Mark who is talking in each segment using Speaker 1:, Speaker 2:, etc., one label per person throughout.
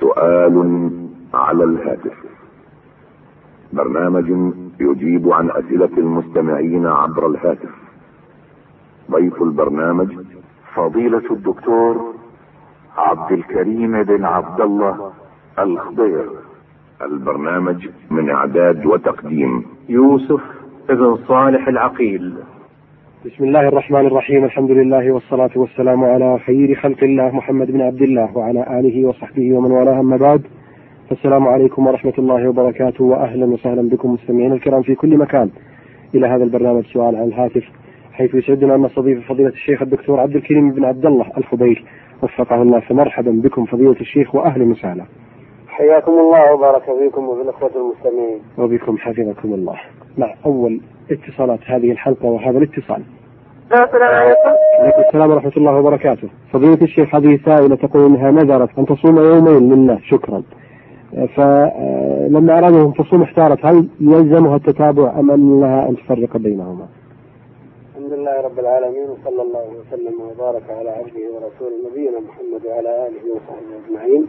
Speaker 1: سؤال على الهاتف. برنامج يجيب عن أسئلة المستمعين عبر الهاتف. ضيف البرنامج فضيلة الدكتور عبد الكريم بن عبد الله الخضير. البرنامج من إعداد وتقديم.
Speaker 2: يوسف ابن صالح العقيل.
Speaker 3: بسم الله الرحمن الرحيم الحمد لله والصلاة والسلام على خير خلق الله محمد بن عبد الله وعلى آله وصحبه ومن والاه أما بعد السلام عليكم ورحمة الله وبركاته وأهلا وسهلا بكم مستمعينا الكرام في كل مكان. إلى هذا البرنامج سؤال عن الهاتف حيث يسعدنا أن نستضيف فضيلة الشيخ الدكتور عبد الكريم بن عبد الله الخبير. وفقه الله فمرحبا بكم فضيلة الشيخ وأهلا وسهلا.
Speaker 4: حياكم الله وبارك فيكم وبالإخوة المستمعين.
Speaker 3: وبكم حفظكم الله. مع أول اتصالات هذه الحلقة وهذا الاتصال.
Speaker 5: السلام عليكم
Speaker 3: عليكم السلام ورحمة الله وبركاته. فضيلة الشيخ هذه سائلة تقول أنها نذرت أن تصوم يومين لله شكرا. فلما أرادوا أن تصوم احتارت هل يلزمها التتابع أم أن لها أن تفرق بينهما؟
Speaker 4: الحمد لله رب العالمين وصلى الله وسلم وبارك على عبده ورسوله نبينا محمد وعلى آله وصحبه أجمعين.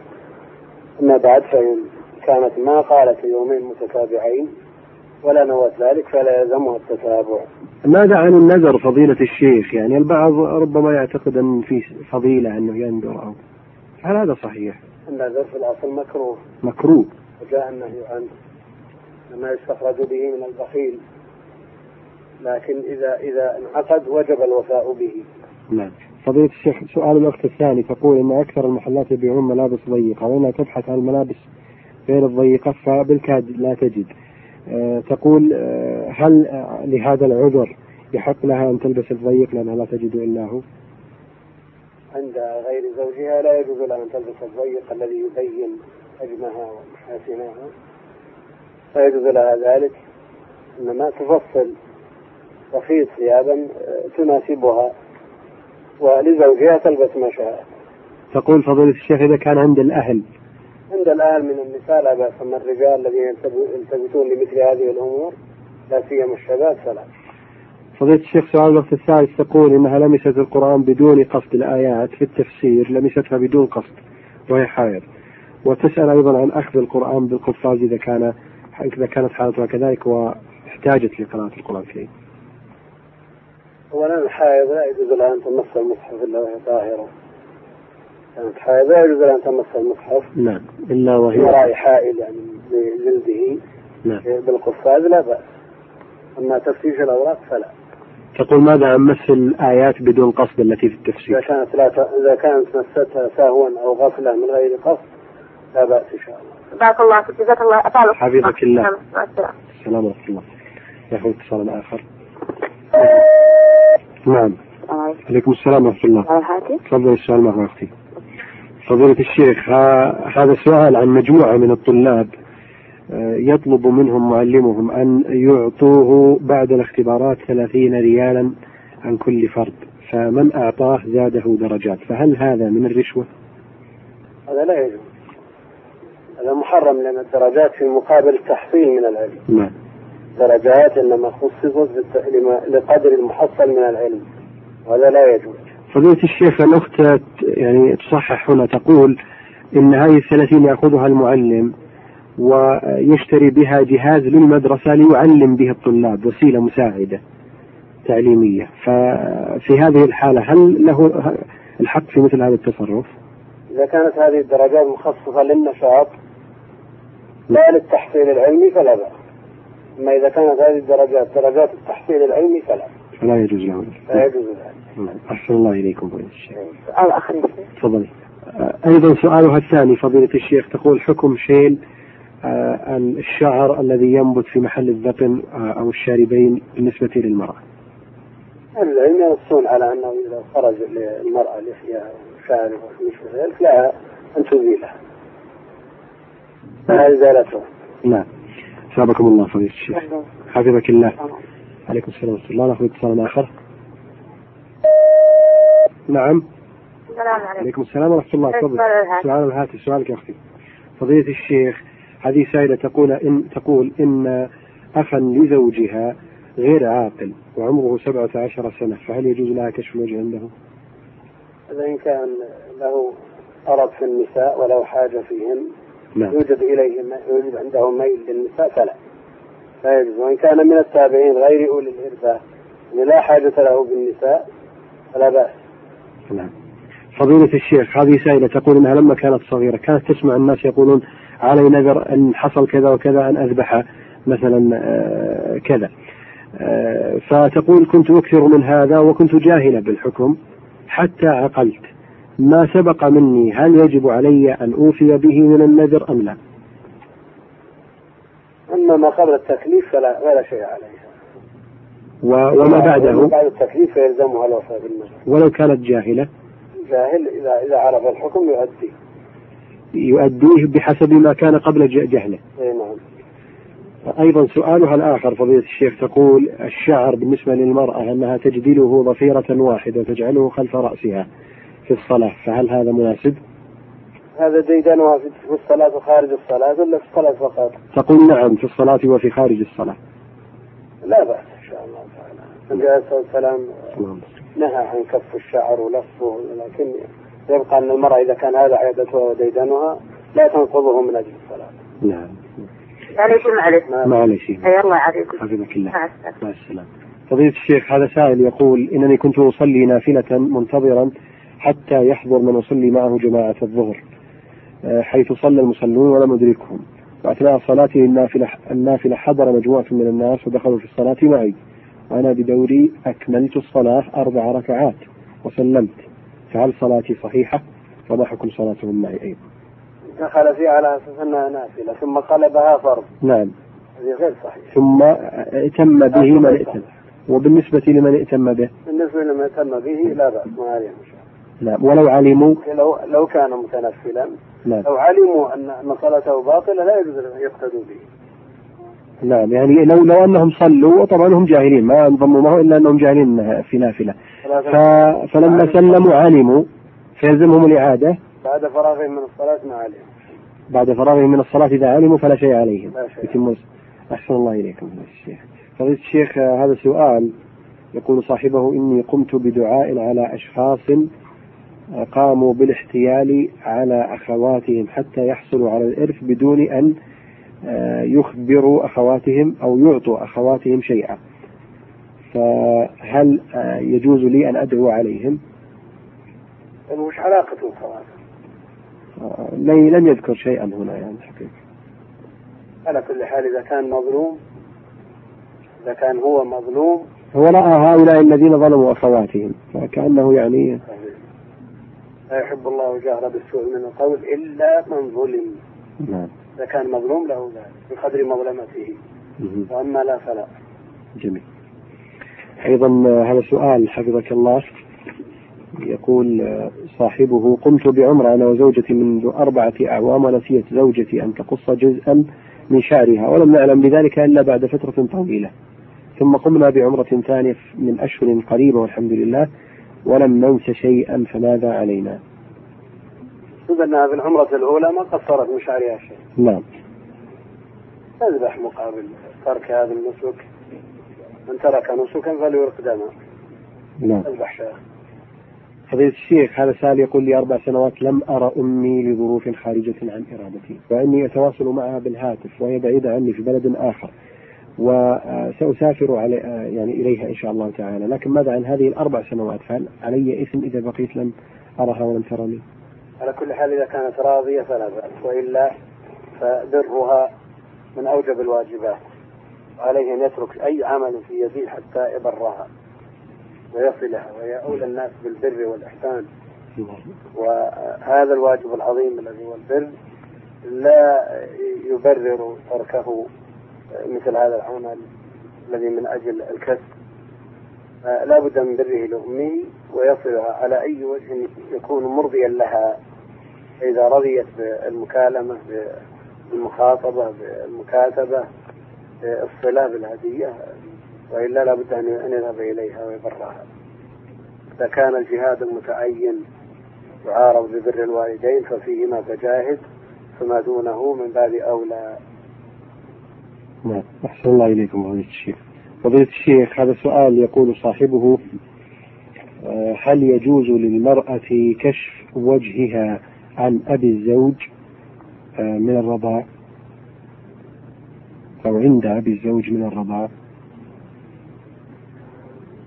Speaker 4: أما بعد فإن كانت ما قالت يومين متتابعين ولا نوت ذلك فلا يلزمها التتابع.
Speaker 3: ماذا عن النذر فضيلة الشيخ؟ يعني البعض ربما يعتقد أن في فضيلة أنه ينذر أو هل هذا صحيح؟
Speaker 4: النذر في الأصل مكروه.
Speaker 3: مكروه.
Speaker 4: وجاء النهي عنه ما يستخرج به من البخيل. لكن إذا إذا انعقد وجب الوفاء به.
Speaker 3: نعم. فضيلة الشيخ سؤال الأخت الثاني. تقول أن أكثر المحلات يبيعون ملابس ضيقة وأنها تبحث عن الملابس غير الضيقة فبالكاد لا تجد. تقول أه هل لهذا العذر يحق لها أن تلبس الضيق لأنها لا تجد إلا هو؟
Speaker 4: عند غير زوجها لا يجوز لها أن تلبس الضيق الذي يبين حجمها ومحاسنها لا يجوز لها ذلك إنما تفصل تخيط ثيابا تناسبها ولزوجها تلبس ما شاءت
Speaker 3: تقول فضيلة الشيخ إذا كان عند الأهل
Speaker 4: عند الأهل من النساء لا بأس أما الرجال الذين يلتفتون لمثل هذه الأمور لا سيما الشباب فلا
Speaker 3: فضيلة الشيخ سؤال الوقت الثالث تقول إنها لمست القرآن بدون قصد الآيات في التفسير لمستها بدون قصد وهي حائض وتسأل أيضا عن أخذ القرآن بالقفاز إذا كان إذا كانت حالتها كذلك واحتاجت لقراءة القرآن فيه.
Speaker 4: أولا الحائض لا يجوز لها أن تمس المصحف إلا وهي طاهرة. لا يجوز أن تمس المصحف.
Speaker 3: نعم إلا وهي
Speaker 4: وراء حائل يعني بجلده
Speaker 3: نعم
Speaker 4: بالقفاز لا بأس. أما تفتيش الأوراق فلا.
Speaker 3: تقول ماذا عن مس الآيات بدون قصد التي في
Speaker 4: إذا
Speaker 3: التفسير؟
Speaker 4: كانت لا ت... إذا كانت مستها سهوا أو غفلة من غير قصد لا بأس إن شاء الله.
Speaker 5: بارك الله فيك جزاك الله أفعل
Speaker 3: حفظك الله.
Speaker 5: مع السلامة
Speaker 3: السلام ورحمة الله. ياخذ اتصال آخر. نعم
Speaker 5: عليكم
Speaker 3: السلام ورحمة الله. تفضل السؤال مع أختي. فضيلة الشيخ هذا سؤال عن مجموعة من الطلاب آه، يطلب منهم معلمهم أن يعطوه بعد الاختبارات ثلاثين ريالا عن كل فرد فمن أعطاه زاده درجات فهل هذا من الرشوة؟
Speaker 4: هذا لا يجوز. هذا محرم لأن الدرجات في مقابل التحصيل من العلم.
Speaker 3: نعم
Speaker 4: درجات إنما خصصت لقدر المحصل من العلم. وهذا لا يجوز.
Speaker 3: فضيلة الشيخ الأخت يعني تصحح هنا تقول إن هذه الثلاثين يأخذها المعلم ويشتري بها جهاز للمدرسة ليعلم به الطلاب وسيلة مساعدة تعليمية ففي هذه الحالة هل له الحق في مثل هذا التصرف؟
Speaker 4: إذا كانت هذه الدرجات مخصصة للنشاط لا للتحصيل العلمي فلا بأس. أما إذا كانت هذه الدرجات درجات التحصيل العلمي فلا
Speaker 3: فلا يجوز له
Speaker 4: لا يجوز ذلك.
Speaker 3: أحسن الله إليكم فضيلة الشيخ
Speaker 5: سؤال آخر.
Speaker 3: تفضلي آه، أيضا سؤالها الثاني فضيلة الشيخ تقول حكم شيل آه، الشعر الذي ينبت في محل الذقن آه، أو الشاربين بالنسبة للمرأة
Speaker 4: العلم ينصون على أنه إذا خرج للمرأة لحية شارب ومثل ذلك لها أن تزيلها. لا إزالته.
Speaker 3: نعم سابقكم الله فضيلة الشيخ. حفظك الله. عليكم السلام ورحمة الله نأخذ اتصال آخر نعم.
Speaker 5: السلام عليكم.
Speaker 3: عليكم السلام ورحمة الله. تفضل.
Speaker 5: سؤال الهاتف.
Speaker 3: سؤال الهاتف سؤالك يا أختي. فضيلة الشيخ هذه سائلة تقول إن تقول إن أخا لزوجها غير عاقل وعمره سبعة عشر سنة فهل يجوز لها كشف الوجه عنده؟
Speaker 4: هذا إن كان له أرد في النساء ولو حاجة فيهن
Speaker 3: نعم.
Speaker 4: يوجد إليه يوجد عنده ميل للنساء فلا. لا يجوز. وإن كان من التابعين غير أولي يعني لا حاجة له بالنساء فلا بأس.
Speaker 3: نعم. فضيلة الشيخ هذه سائلة تقول إنها لما كانت صغيرة كانت تسمع الناس يقولون علي نذر أن حصل كذا وكذا أن أذبح مثلا آه، كذا. آه، فتقول كنت أكثر من هذا وكنت جاهلة بالحكم حتى عقلت ما سبق مني هل يجب علي أن أوفي به من النذر أم لا؟
Speaker 4: أما ما قبل التكليف فلا ولا شيء عليها
Speaker 3: و- وما بعده.
Speaker 4: بعد التكليف فيلزمها الوفاء بالنذر
Speaker 3: ولو كانت جاهلة.
Speaker 4: جاهل إذا إذا عرف الحكم يؤدي.
Speaker 3: يؤديه بحسب ما كان قبل جهله.
Speaker 4: أي نعم.
Speaker 3: أيضا سؤالها الآخر فضيلة الشيخ تقول الشعر بالنسبة للمرأة أنها تجدله ضفيرة واحدة وتجعله خلف رأسها في الصلاة فهل هذا مناسب؟
Speaker 4: هذا ديدنها في في الصلاة وخارج الصلاة ولا في الصلاة فقط؟
Speaker 3: تقول نعم في الصلاة وفي خارج الصلاة.
Speaker 4: لا بأس. الله تعالى النبي عليه الصلاة والسلام
Speaker 3: اللهم
Speaker 4: نهى عن كف الشعر ولفه لكن يبقى أن المرأة إذا كان هذا عادتها وديدنها لا تنقضه من أجل الصلاة.
Speaker 3: نعم.
Speaker 5: معليش معليش
Speaker 4: ما
Speaker 3: معلش
Speaker 5: الله يعافيكم
Speaker 3: حفظك الله.
Speaker 5: مع السلامة.
Speaker 3: مع السلامة. فضيلة الشيخ هذا سائل يقول إنني كنت أصلي نافلة منتظرا حتى يحضر من أصلي معه جماعة الظهر آه، حيث صلى المصلون ولم أدركهم. وأثناء صلاتي النافلة النافلة حضر مجموعة من الناس ودخلوا في الصلاة معي. وأنا بدوري أكملت الصلاة أربع ركعات وسلمت. فهل صلاتي صحيحة؟ وما حكم صلاتهم معي أيضا؟
Speaker 4: دخل فيها على أساس أنها نافلة ثم قلبها فرض.
Speaker 3: نعم.
Speaker 4: هذه غير صحيح
Speaker 3: ثم ائتم به من ائتم. وبالنسبة لمن ائتم به؟
Speaker 4: بالنسبة لما تم به لا بأس ما عليه مشكلة
Speaker 3: نعم ولو علموا؟
Speaker 4: لو لو كان متنفلا.
Speaker 3: نعم.
Speaker 4: لو علموا أن أن صلاته باطلة لا يجوز أن يقتدوا به.
Speaker 3: نعم يعني لو لو أنهم صلوا وطبعا هم جاهلين ما انضموا معه إلا أنهم جاهلين في نافلة. ف... فلما سلموا علموا فيلزمهم الإعادة.
Speaker 4: بعد فراغهم من الصلاة ما عليهم
Speaker 3: بعد فراغهم من الصلاة إذا علموا فلا شيء عليهم. يتم أحسن الله إليكم الشيخ فضيلة الشيخ هذا سؤال يقول صاحبه إني قمت بدعاء على أشخاص قاموا بالاحتيال على أخواتهم حتى يحصلوا على الإرث بدون أن يخبروا أخواتهم أو يعطوا أخواتهم شيئا. فهل آه، يجوز لي أن أدعو عليهم؟
Speaker 4: وش علاقته الصلاة؟
Speaker 3: آه، لي- لم يذكر شيئا هنا يعني حقيقة.
Speaker 4: على كل حال إذا كان مظلوم إذا كان هو مظلوم
Speaker 3: هو رأى هؤلاء الذين ظلموا أخواتهم فكأنه يعني
Speaker 4: لا يحب الله جهر بالسوء من القول إلا من ظلم
Speaker 3: نعم
Speaker 4: إذا كان مظلوم له ذلك بقدر مظلمته. وأما لا فلا.
Speaker 3: جميل. أيضا آه، هذا سؤال حفظك الله. يقول صاحبه قمت بعمرة أنا وزوجتي منذ أربعة أعوام ونسيت زوجتي أن تقص جزءا من شعرها ولم نعلم بذلك إلا بعد فترة طويلة. ثم قمنا بعمرة ثانية من أشهر قريبة والحمد لله ولم ننس شيئا فماذا علينا؟
Speaker 4: خذ أنها في العمرة الأولى ما قصرت من شعرها شيء.
Speaker 3: نعم.
Speaker 4: تذبح مقابل ترك هذا النسك. من ترك نسكا فليرق دما
Speaker 3: نعم.
Speaker 4: تذبح شاة
Speaker 3: فضيلة الشيخ هذا سؤال يقول لي أربع سنوات لم أرى أمي لظروف خارجة عن إرادتي وإني أتواصل معها بالهاتف وهي بعيدة عني في بلد آخر وسأسافر علي يعني إليها إن شاء الله تعالى لكن ماذا عن هذه الأربع سنوات؟ هل علي إثم إذا بقيت لم أرها ولم ترني؟
Speaker 4: على كل حال إذا كانت راضية فلا بأس وإلا فبرها من أوجب الواجبات. وعليه أن يترك أي عمل في يده حتى يبرها ويصلها وهي أولى الناس بالبر والإحسان. وهذا الواجب العظيم الذي هو البر لا يبرر تركه مثل هذا العمل الذي من أجل الكسب. لا بد من بره لأمه ويصلها على أي وجه يكون مرضيا لها. إذا رضيت بالمكالمة بالمخاطبة بالمكاتبة الصلة بالهدية وإلا لا بد أن يذهب إليها ويبرها إذا كان الجهاد المتعين يعارض ببر الوالدين ففيهما فجاهد فما دونه من باب أولى.
Speaker 3: نعم أحسن الله إليكم فضيلة الشيخ. فضيلة الشيخ هذا سؤال يقول صاحبه آه، هل يجوز للمرأة كشف وجهها عن أبي الزوج آه، من الرضاع أو عند أبي الزوج من الرضاع.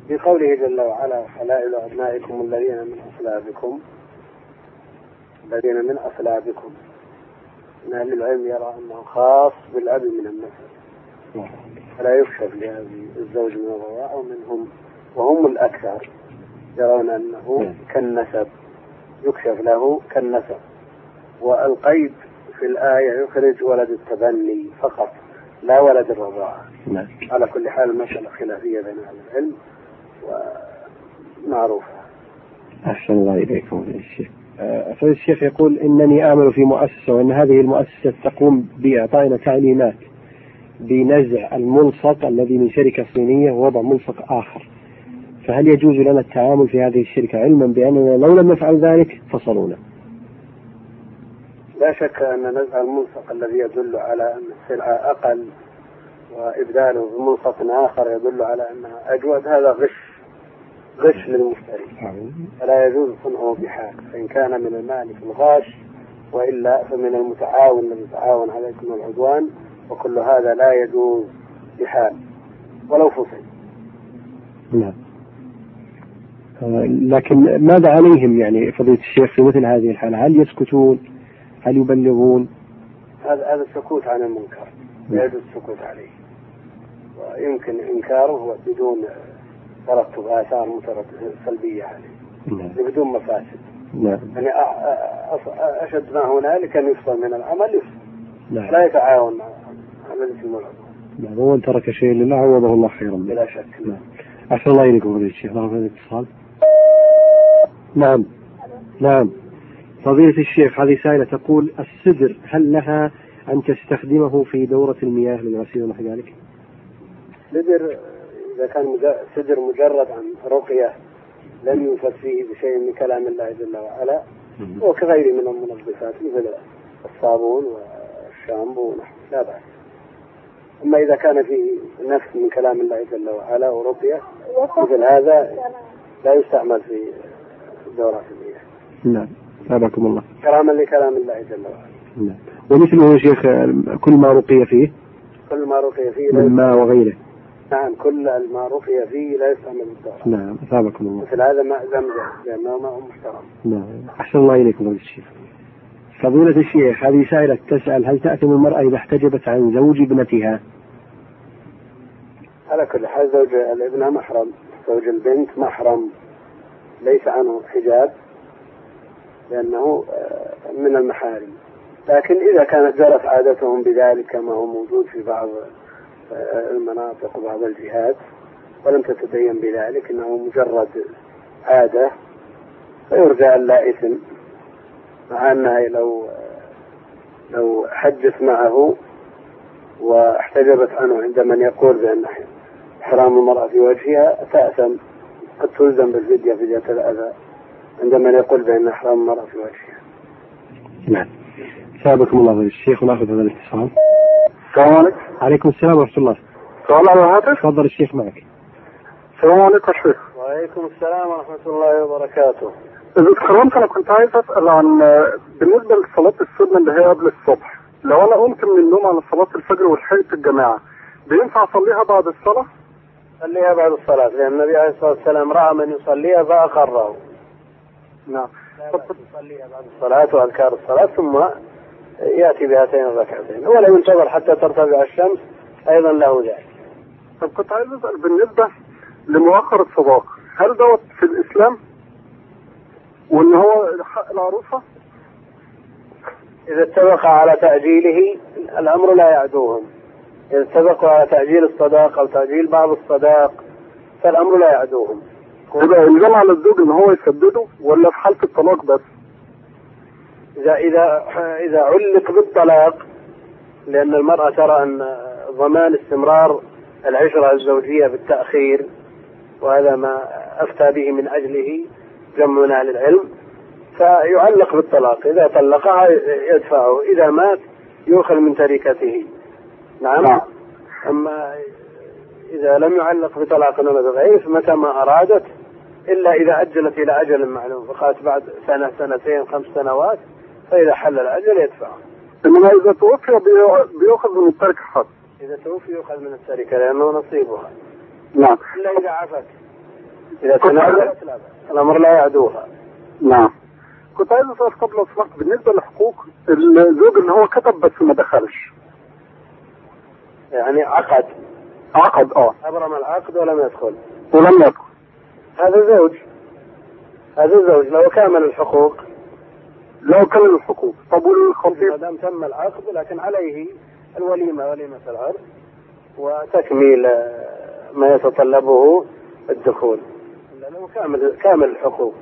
Speaker 4: في قوله جل وعلا حلائل أبنائكم الذين من أصلابكم الذين من أصلابكم. من أهل العلم يرى أنه خاص بالأب من النسب فلا يكشف لأبي الزوج من الرضاع ومنهم وهم الأكثر يرون أنه
Speaker 3: نعم.
Speaker 4: كالنسب. يكشف له كالنسب والقيد في الآية يخرج ولد التبني فقط لا ولد الرضاعة
Speaker 3: نعم.
Speaker 4: على كل حال المسألة خلافية بين أهل العلم ومعروفة.
Speaker 3: أحسن الله إليكم الشيخ آه، فضيلة الشيخ يقول إنني أعمل في مؤسسة وأن هذه المؤسسة تقوم بإعطائنا تعليمات بنزع الملصق الذي من شركة صينية ووضع ملصق آخر. فهل يجوز لنا التعامل في هذه الشركة علما بأننا لو لم نفعل ذلك فصلونا؟
Speaker 4: لا شك أن نزع الملصق الذي يدل على أن السلعة أقل وإبداله بملصق آخر يدل على أنها أجود. هذا غش غش للمشتري. فلا يجوز صنعه بحال فإن كان من المالك الغاش وإلا فمن المتعاون الذي يتعاون عليكم العدوان وكل هذا لا يجوز بحال ولو فصل
Speaker 3: نعم. لكن ماذا عليهم يعني فضيلة الشيخ في مثل هذه الحالة؟ هل يسكتون؟ هل يبلغون؟
Speaker 4: هذا هذا السكوت عن المنكر لا يجوز السكوت عليه. ويمكن إنكاره بدون ترتب آثار سلبية عليه.
Speaker 3: نعم.
Speaker 4: بدون مفاسد.
Speaker 3: نعم.
Speaker 4: يعني أشد ما هنالك أن يفصل من العمل يفصل.
Speaker 3: نعم.
Speaker 4: لا يتعاون مع الاسم والعدوان
Speaker 3: نعم. ومن ترك شيء لله عوضه الله خيرا.
Speaker 4: بلا شك.
Speaker 3: نعم. أحسن الله إليكم فضيلة الشيخ. نعم هذا الاتصال نعم. نعم. فضيلة الشيخ هذه سائلة تقول السدر هل لها أن تستخدمه في دورة المياه للغسيل ونحو ذلك؟
Speaker 4: سدر إذا كان سدر مجرد عن رقية لم يوجد فيه بشيء من كلام الله جل وعلا وكغيره من المنظفات مثل الصابون والشامبو ونحوه لا بأس. أما إذا كان فيه نفس من كلام الله جل وعلا ورقية مثل هذا لا يستعمل في دورات المياه
Speaker 3: نعم. ثابكم الله.
Speaker 4: كراما لكلام الله جل وعلا.
Speaker 3: نعم. ومثله يا شيخ كل ما رقي فيه؟
Speaker 4: كل ما رقي فيه
Speaker 3: من ماء وغيره.
Speaker 4: نعم كل ما رقي فيه لا يستعمل بالدورات
Speaker 3: نعم ثابكم الله.
Speaker 4: مثل هذا ماء زمزم لأنه ماء محترم.
Speaker 3: نعم. أحسن الله إليكم فضيلة الشيخ فضيلة الشيخ هذه سائلة تسأل هل تأثم المرأة إذا احتجبت عن زوج ابنتها؟
Speaker 4: على كل حال زوج الابنة محرم زوج البنت محرم. ليس عنه حجاب لأنه آه، من المحارم. لكن إذا كانت جرت عادتهم بذلك كما هو موجود في بعض آه، المناطق وبعض الجهات ولم تتبين بذلك إنه مجرد عادة فيرجى أن لا إثم مع أنها لو لو حجت معه واحتجبت عنه عند من يقول بأن احرام المرأة في وجهها تاثم قد تلزم بالفدية فدية الأذى عند من يقول بأن احرام المرأة في وجهها.
Speaker 3: نعم. ثابكم الله الشيخ وناخذ هذا الاتصال.
Speaker 6: السلام عليكم.
Speaker 3: عليكم السلام ورحمة الله.
Speaker 6: سؤال على الهاتف؟
Speaker 3: تفضل الشيخ معك.
Speaker 6: السلام عليكم يا شيخ.
Speaker 4: وعليكم السلام ورحمة الله وبركاته.
Speaker 6: إذا اتكرمت أنا كنت عايز أسأل عن بالنسبة لصلاة السنة اللي هي قبل الصبح، لو أنا قمت من النوم على صلاة الفجر ولحقت الجماعة، بينفع أصليها بعد الصلاة؟
Speaker 4: صليها بعد الصلاة لأن النبي عليه الصلاة والسلام رأى من يصليها فأقره.
Speaker 6: نعم.
Speaker 4: يصليها بعد الصلاة وأذكار الصلاة ثم يأتي بهاتين الركعتين ولو انتظر حتى ترتفع الشمس أيضا له ذلك.
Speaker 6: طب كنت عايز أسأل بالنسبة لمؤخر الصداق، هل دوت في الإسلام؟ وإن هو حق العروسة؟
Speaker 4: إذا اتفق على تأجيله الأمر لا يعدوهم. إذا اتفقوا على تأجيل الصداق أو تأجيل بعض الصداق فالأمر لا يعدوهم.
Speaker 6: يبقى إلزام على الزوج إن هو يسدده ولا في حالة الطلاق بس؟
Speaker 4: إذا إذا إذا علق بالطلاق لأن المرأة ترى أن ضمان استمرار العشرة الزوجية بالتأخير وهذا ما أفتى به من أجله جمع من أهل العلم فيعلق بالطلاق إذا طلقها يدفعه إذا مات يؤخذ من تركته نعم,
Speaker 6: نعم.
Speaker 4: أما إذا لم يعلق بطلاق ولا بغيره فمتى ما أرادت إلا إذا أجلت إلى أجل معلوم. فقالت بعد سنة سنتين خمس سنوات فإذا حل الأجل يدفع.
Speaker 6: إنما إذا توفي بي- بيؤخذ من التركه حق.
Speaker 4: إذا توفي يؤخذ من التركة لأنه نصيبها.
Speaker 6: نعم.
Speaker 4: إلا إذا عفت إذا تنازلت لا بأس. الأمر لا يعدوها.
Speaker 6: نعم. كنت عايز اسال قبل لو سمحت بالنسبة لحقوق الزوج اللي هو كتب بس ما دخلش.
Speaker 4: يعني عقد.
Speaker 6: عقد آه.
Speaker 4: أبرم العقد ولم يدخل.
Speaker 6: ولم يدخل.
Speaker 4: هذا زوج. هذا زوج لو كامل الحقوق.
Speaker 6: لو كان الحقوق. طب
Speaker 4: ما
Speaker 6: والخطيب
Speaker 4: دام تم العقد لكن عليه الوليمة وليمة العرس وتكميل آه، ما يتطلبه الدخول. لأنه كامل كامل الحقوق.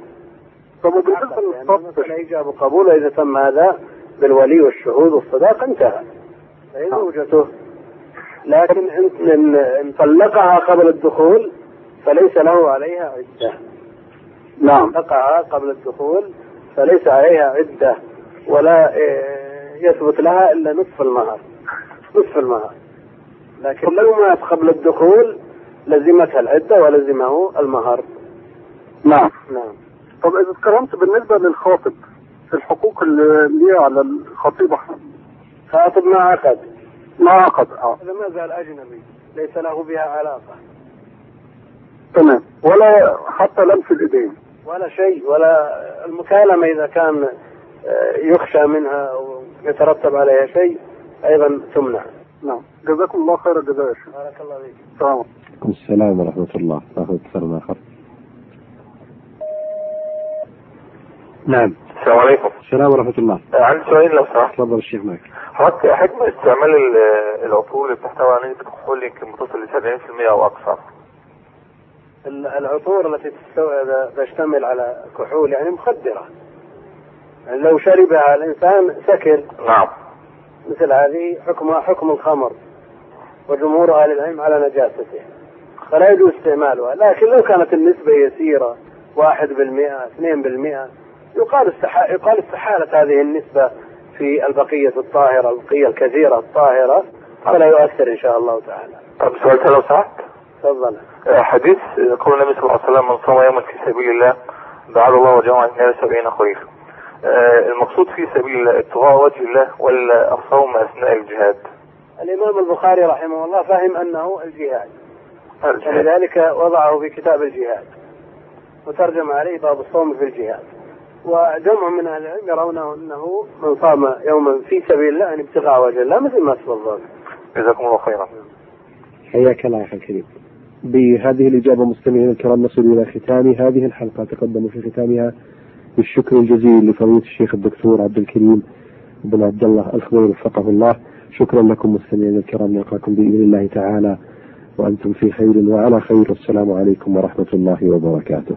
Speaker 6: طب وبالنسبة
Speaker 4: عقد، يعني مسألة إيجاب وقبول وإذا تم هذا بالولي والشهود والصداقة انتهى. فهي زوجته لكن إن- إن إن طلقها قبل الدخول فليس له عليها عدة.
Speaker 6: نعم.
Speaker 4: طلقها قبل الدخول فليس عليها عدة. ولا آه، يثبت لها إلا نصف المهر. نصف المهر. لكن لو مات قبل الدخول لزمتها العدة ولزمه المهر.
Speaker 6: نعم.
Speaker 4: نعم.
Speaker 6: طب إذا اتكلمت بالنسبة للخاطب الحقوق اللي ليه على الخطيبه
Speaker 4: خاطب ما عقد
Speaker 6: ما عقد آه.
Speaker 4: هذا ما زال أجنبي ليس له بها علاقة.
Speaker 6: تمام. ولا حتى لمس الإيدين.
Speaker 4: ولا شيء ولا المكالمة إذا كان آه، يخشى منها أو يترتب عليها شيء أيضا تمنع.
Speaker 6: نعم. جزاكم الله خير الجزاء يا شيخ
Speaker 4: بارك الله فيك.
Speaker 6: السلام عليكم.
Speaker 3: عليكم السلام ورحمة الله. ناخذ اتصال آخر. نعم.
Speaker 7: السلام عليكم.
Speaker 3: السلام ورحمة الله.
Speaker 7: عندي سؤال لو سمحت
Speaker 3: تفضل الشيخ معك.
Speaker 7: حضرتك حكمة استعمال ال- العطور اللي بتحتوي على نسبة كحول يمكن بتصل ل 70% أو أكثر.
Speaker 4: ال- العطور التي تشتمل على كحول يعني مخدرة. يعني لو شربها الإنسان سكر
Speaker 7: نعم.
Speaker 4: مثل هذه حكمها حكم الخمر وجمهور أهل العلم على نجاسته. فلا يجوز استعمالها. لكن لو كانت النسبة يسيرة واحد بالمئة اثنين بالمئة يقال. يقال استحالة هذه النسبة في البقية الطاهرة البقية الكثيرة الطاهرة فلا يؤثر إن شاء الله تعالى.
Speaker 7: طب سؤال لو سمحت
Speaker 4: تفضل.
Speaker 7: آه، حديث قول النبي صلى الله عليه وسلم من صام يوما في سبيل الله دعا له الله وجمع النار سبعين خريف آه، المقصود في سبيل الله ابتغاء وجه الله ولا الصوم أثناء الجهاد؟
Speaker 4: الإمام البخاري رحمه الله فهم أنه الجهاد.
Speaker 7: الجهاد.
Speaker 4: ولذلك وضعه في كتاب الجهاد. وترجم عليه باب الصوم في الجهاد. وجمع من أهل العلم يرونه أنه من صام يوما في سبيل الله أن ابتغاء وجه الله مثل ما تفضل
Speaker 7: جزاكم الله خيرا.
Speaker 3: حياك الله يا أخي الكريم. بهذه الإجابة مستمعينا الكرام نصل إلى ختام هذه الحلقة. تقدم في ختامها بالشكر الجزيل لفضيلة الشيخ الدكتور عبد الكريم بن عبد الله الخضير وفقه الله. شكرا لكم مستمعينا الكرام نلقاكم بإذن الله تعالى وأنتم في خير وعلى خير. والسلام عليكم ورحمة الله وبركاته.